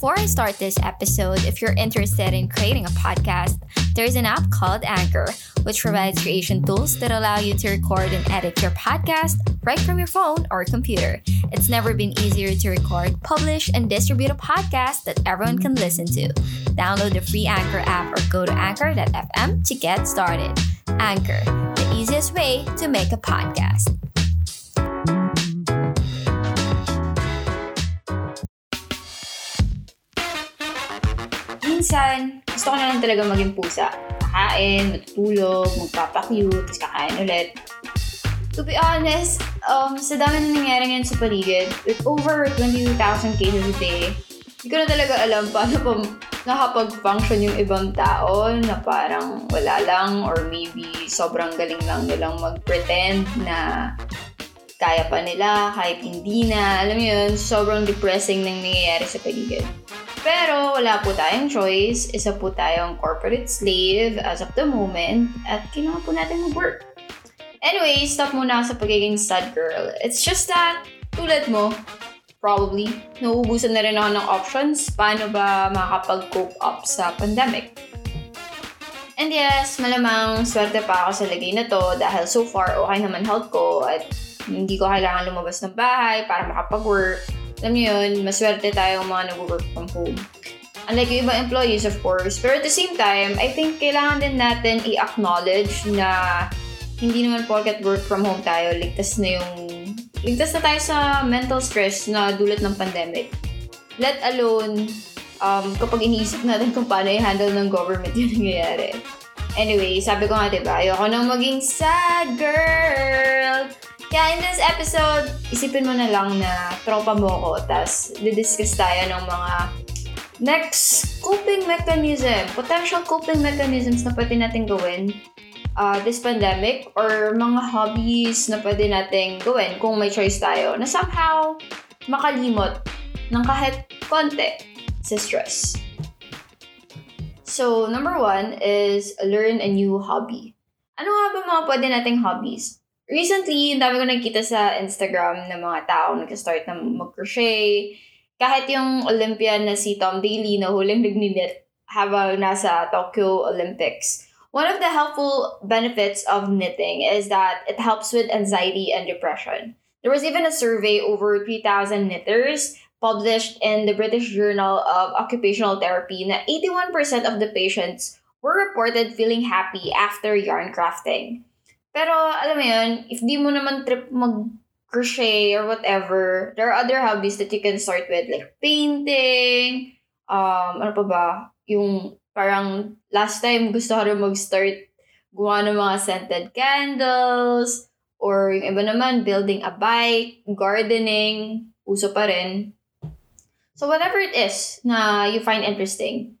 Before I start this episode, if you're interested in creating a podcast, there's an app called Anchor, which provides creation tools that allow you to record and edit your podcast right from your phone or computer. It's never been easier to record, publish, and distribute a podcast that everyone can listen to. Download the free Anchor app or go to anchor.fm to get started. Anchor, the easiest way to make a podcast. Minsan, gusto ko na lang talaga maging pusa. Kakain, matutulog, magpapakyut, tapos kakain ulit. To be honest, um, sa dami na nangyari ngayon sa paligid, with over 22,000 cases a day, hindi ko na talaga alam paano pa nakapag-function yung ibang tao na parang wala lang or maybe sobrang galing lang nilang mag-pretend na kaya pa nila kahit hindi na. Alam mo yun, sobrang depressing nang nangyayari sa paligid. Pero wala po tayong choice. Isa po tayong corporate slave as of the moment at kailangan po natin mag-work. Anyway, stop muna sa pagiging sad girl. It's just that, tulad mo, probably, nauubusan na rin ako ng options paano ba makakapag-cope up sa pandemic. And yes, malamang swerte pa ako sa lagay na to dahil so far okay naman health ko at hindi ko kailangan lumabas ng bahay para makapag-work alam niyo yun, maswerte tayong mga nag-work from home. Unlike yung ibang employees, of course. Pero at the same time, I think kailangan din natin i-acknowledge na hindi naman porket work from home tayo, ligtas na yung... Ligtas na tayo sa mental stress na dulot ng pandemic. Let alone, um, kapag iniisip natin kung paano i-handle ng government yung nangyayari. Anyway, sabi ko nga, diba, ayoko nang maging sad girl. Kaya in this episode, isipin mo na lang na tropa mo ko, tas didiscuss tayo ng mga next coping mechanism, potential coping mechanisms na pwede natin gawin uh, this pandemic or mga hobbies na pwede natin gawin kung may choice tayo na somehow makalimot ng kahit konti sa stress. So, number one is learn a new hobby. Ano nga ba mga pwede nating hobbies? Recently, ang dami ko nakikita sa Instagram ng mga tao nag-start na mag-crochet. Kahit yung Olympian na si Tom Daly na huling nagninit habang nasa Tokyo Olympics. One of the helpful benefits of knitting is that it helps with anxiety and depression. There was even a survey over 3,000 knitters published in the British Journal of Occupational Therapy na 81% of the patients were reported feeling happy after yarn crafting. Pero, alam mo yun, if di mo naman trip mag-crochet or whatever, there are other hobbies that you can start with, like painting, um, ano pa ba, yung parang last time gusto ko rin mag-start gumawa ng mga scented candles, or yung iba naman, building a bike, gardening, uso pa rin. So whatever it is na you find interesting,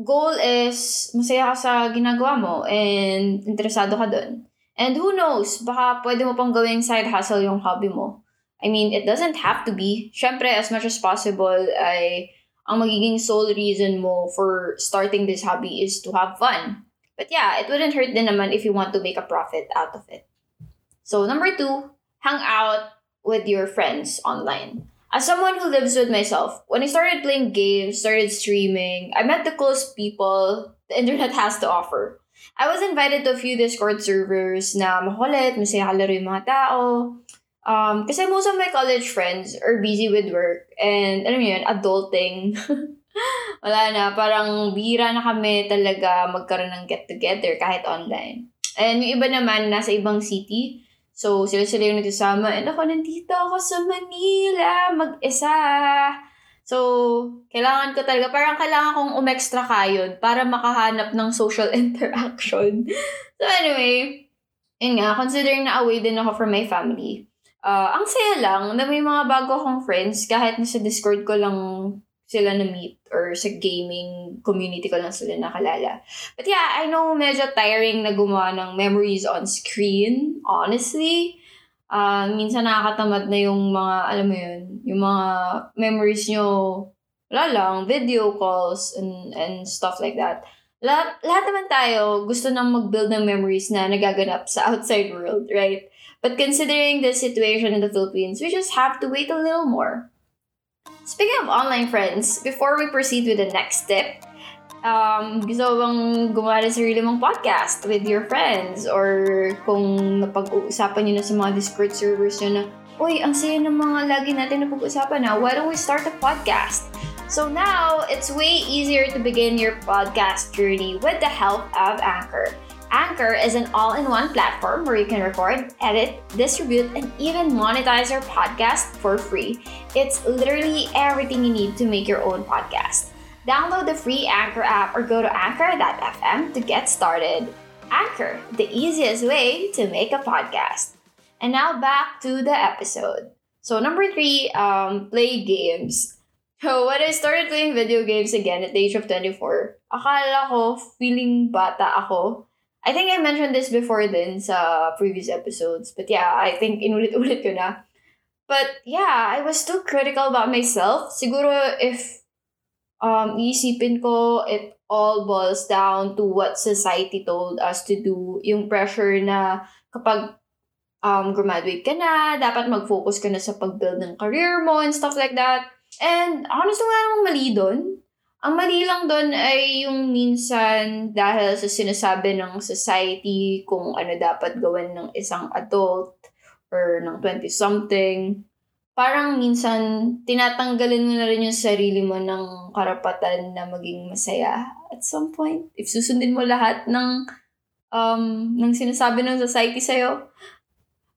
goal is masaya ka sa ginagawa mo and interesado ka dun. And who knows, baka pwede mo pang gawing side hustle yung hobby mo. I mean, it doesn't have to be. Siyempre, as much as possible, ay ang magiging sole reason mo for starting this hobby is to have fun. But yeah, it wouldn't hurt din naman if you want to make a profit out of it. So, number two, hang out with your friends online. As someone who lives with myself, when I started playing games, started streaming, I met the coolest people the internet has to offer. I was invited to a few Discord servers na makulit, masaya kalaro yung mga tao. Um, kasi most of my college friends are busy with work and, alam mo yun, adulting. Wala na, parang bira na kami talaga magkaroon ng get-together kahit online. And yung iba naman, nasa ibang city, So, sila-sila yung nagsasama. And ako, nandito ako sa Manila, mag-isa. So, kailangan ko talaga, parang kailangan kong umextra kayon para makahanap ng social interaction. so, anyway, yun nga, considering na away din ako from my family, uh, ang saya lang na may mga bago akong friends kahit nasa Discord ko lang sila na meet or sa gaming community ko lang sila nakalala. But yeah, I know medyo tiring na gumawa ng memories on screen, honestly. Uh, minsan nakakatamad na yung mga, alam mo yun, yung mga memories nyo, wala lang, video calls and, and stuff like that. Lahat, lahat naman tayo gusto nang mag-build ng memories na nagaganap sa outside world, right? But considering the situation in the Philippines, we just have to wait a little more. Speaking of online friends, before we proceed with the next tip, um, gusto bang gumawa ng sarili mong podcast with your friends? Or kung napag-uusapan nyo na sa mga Discord servers nyo na, Uy, ang saya ng mga lagi natin na pag-uusapan na, why don't we start a podcast? So now, it's way easier to begin your podcast journey with the help of Anchor. Anchor is an all in one platform where you can record, edit, distribute, and even monetize your podcast for free. It's literally everything you need to make your own podcast. Download the free Anchor app or go to anchor.fm to get started. Anchor, the easiest way to make a podcast. And now back to the episode. So, number three, um, play games. So, when I started playing video games again at the age of 24, akala ko, feeling bata ako I think I mentioned this before din sa previous episodes. But yeah, I think inulit-ulit ko na. But yeah, I was too critical about myself. Siguro if um, iisipin ko, it all boils down to what society told us to do. Yung pressure na kapag um, graduate ka na, dapat mag-focus ka na sa pag-build ng career mo and stuff like that. And honestly, wala namang mali doon. Ang mali lang doon ay yung minsan dahil sa sinasabi ng society kung ano dapat gawin ng isang adult or ng 20-something, parang minsan tinatanggalin mo na rin yung sarili mo ng karapatan na maging masaya at some point. If susundin mo lahat ng um, ng sinasabi ng society sa'yo,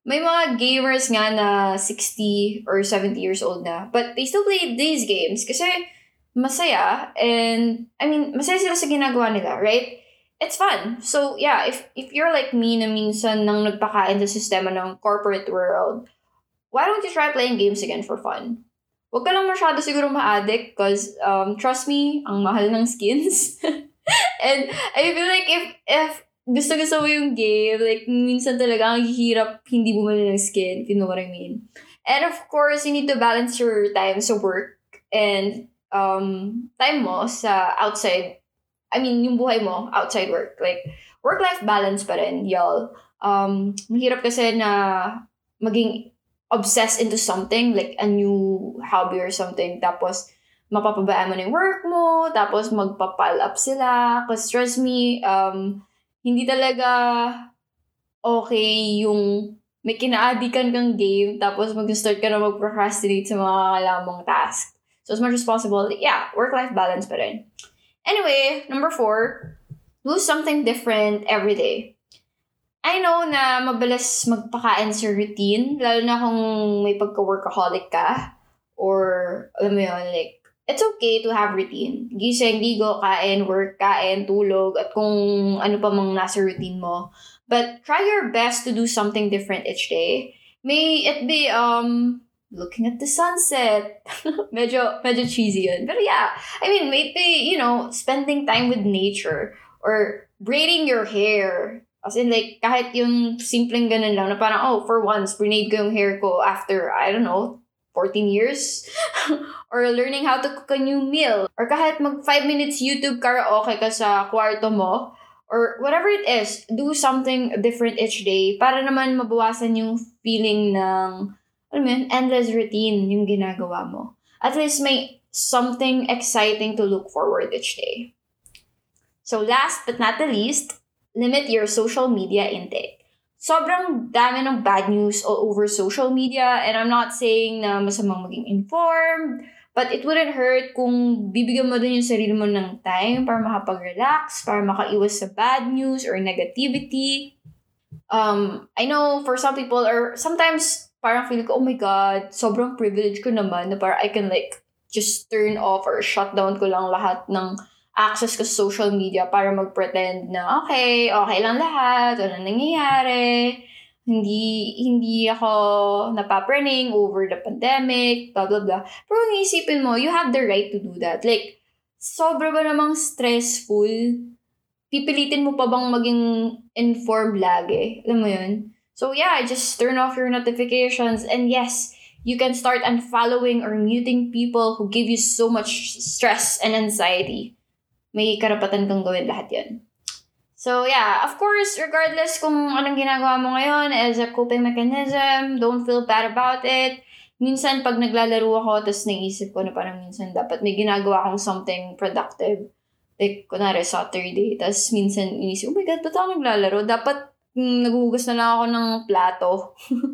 may mga gamers nga na 60 or 70 years old na, but they still play these games kasi masaya and I mean, masaya sila sa ginagawa nila, right? It's fun. So, yeah, if if you're like me na minsan nang nagpakain sa sistema ng corporate world, why don't you try playing games again for fun? Huwag ka lang masyado siguro ma-addict because, um, trust me, ang mahal ng skins. and I feel like if, if gusto-gusto mo yung game, like, minsan talaga ang hirap hindi bumili ng skin, if you know what I mean. And of course, you need to balance your time sa work and um, time mo sa outside, I mean, yung buhay mo outside work. Like, work-life balance pa rin, y'all. Um, mahirap kasi na maging obsessed into something, like a new hobby or something, tapos mapapabayaan mo na yung work mo, tapos magpa-pile up sila. Because trust me, um, hindi talaga okay yung may kinaadikan kang game, tapos mag-start ka na mag-procrastinate sa mga kailangan task. So as much as possible, yeah, work-life balance pa rin. Anyway, number four, do something different every day. I know na mabilis magpakain sa routine, lalo na kung may pagka-workaholic ka, or, alam mo yun, like, it's okay to have routine. Gising, ligo, kain, work, kain, tulog, at kung ano pa mang nasa routine mo. But try your best to do something different each day. May it be um looking at the sunset. medyo, medyo cheesy yun. But yeah, I mean, maybe, you know, spending time with nature or braiding your hair. As in, like, kahit yung simpleng ganun lang na parang, oh, for once, braid ko yung hair ko after, I don't know, 14 years. or learning how to cook a new meal. Or kahit mag 5 minutes YouTube karaoke ka sa kwarto mo. Or whatever it is, do something different each day para naman mabawasan yung feeling ng alam mo yun, endless routine yung ginagawa mo. At least may something exciting to look forward each day. So last but not the least, limit your social media intake. Sobrang dami ng bad news all over social media and I'm not saying na masamang maging informed, but it wouldn't hurt kung bibigyan mo din yung sarili mo ng time para makapag-relax, para makaiwas sa bad news or negativity. Um, I know for some people or sometimes parang feel ko, oh my God, sobrang privilege ko naman na parang I can like just turn off or shut down ko lang lahat ng access ko sa social media para mag-pretend na okay, okay lang lahat, wala nangyayari, hindi hindi ako napapraning over the pandemic, blah, blah, blah. Pero kung isipin mo, you have the right to do that. Like, sobra ba namang stressful? Pipilitin mo pa bang maging informed lagi? Alam mo yun? So yeah, just turn off your notifications and yes, you can start unfollowing or muting people who give you so much stress and anxiety. May karapatan kang gawin lahat yan. So yeah, of course, regardless kung anong ginagawa mo ngayon as a coping mechanism, don't feel bad about it. minsan pag naglalaro ako, tapos naisip ko na parang minsan dapat may ginagawa akong something productive. Like, kunwari, Saturday. Tapos minsan inisip, oh my God, ba't ako naglalaro? Dapat naguhugas na lang ako ng plato.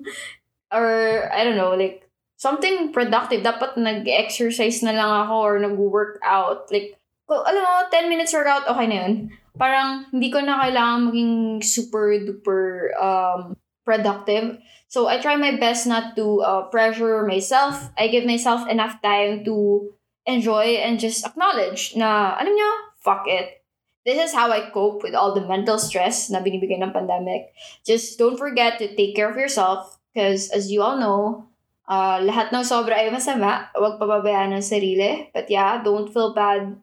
or, I don't know, like, something productive. Dapat nag-exercise na lang ako or nag-workout. Like, kung, alam mo, 10 minutes workout, okay na yun. Parang, hindi ko na kailangan maging super duper um, productive. So, I try my best not to uh, pressure myself. I give myself enough time to enjoy and just acknowledge na, alam nyo, fuck it. This is how I cope with all the mental stress na binibigay ng pandemic. Just don't forget to take care of yourself because as you all know, uh, lahat ng sobra ay masama. Huwag pababayaan ng sarili. But yeah, don't feel bad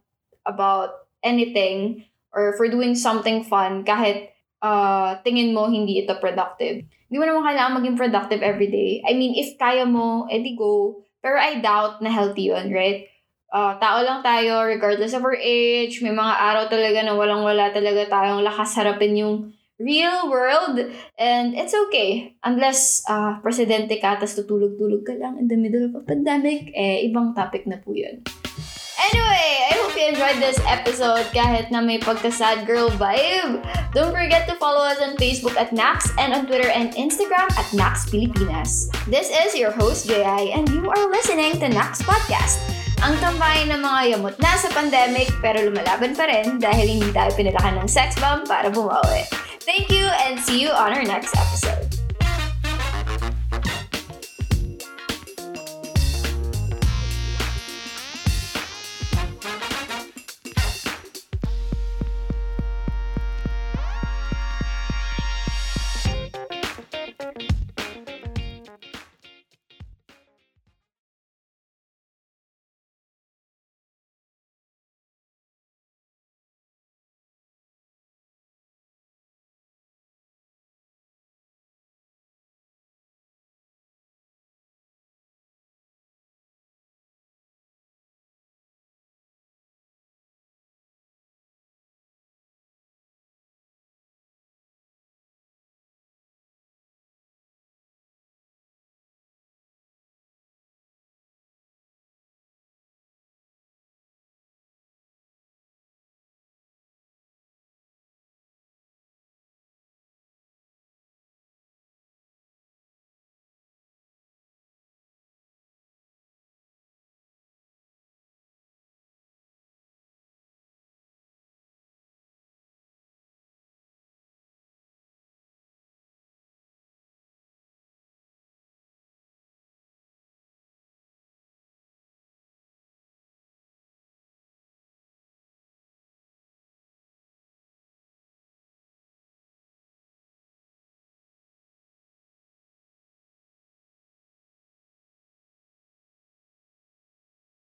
about anything or for doing something fun kahit uh, tingin mo hindi ito productive. Hindi mo naman kailangan maging productive every day. I mean, if kaya mo, edi go. Pero I doubt na healthy yun, right? Uh, tao lang tayo regardless of our age. May mga araw talaga na walang-wala talaga tayong lakas harapin yung real world. And it's okay. Unless uh, presidente ka, tapos tutulog-tulog ka lang in the middle of a pandemic, eh, ibang topic na po yun. Anyway, I hope you enjoyed this episode kahit na may pagka-sad girl vibe. Don't forget to follow us on Facebook at Nax and on Twitter and Instagram at Nax Pilipinas. This is your host, J.I. and you are listening to Nax Podcast ang tambayan ng mga yamot na sa pandemic pero lumalaban pa rin dahil hindi tayo pinalakan ng sex bomb para bumawi. Thank you and see you on our next episode.